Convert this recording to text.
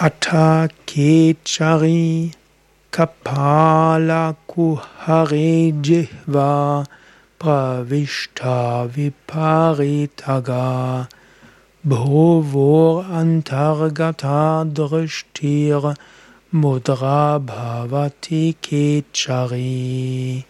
Atta Kechari Kapala Kuhare Jihva Pravishta Viparitaga Bhovor Antargata Drishtir Mudra Bhavati Kechari.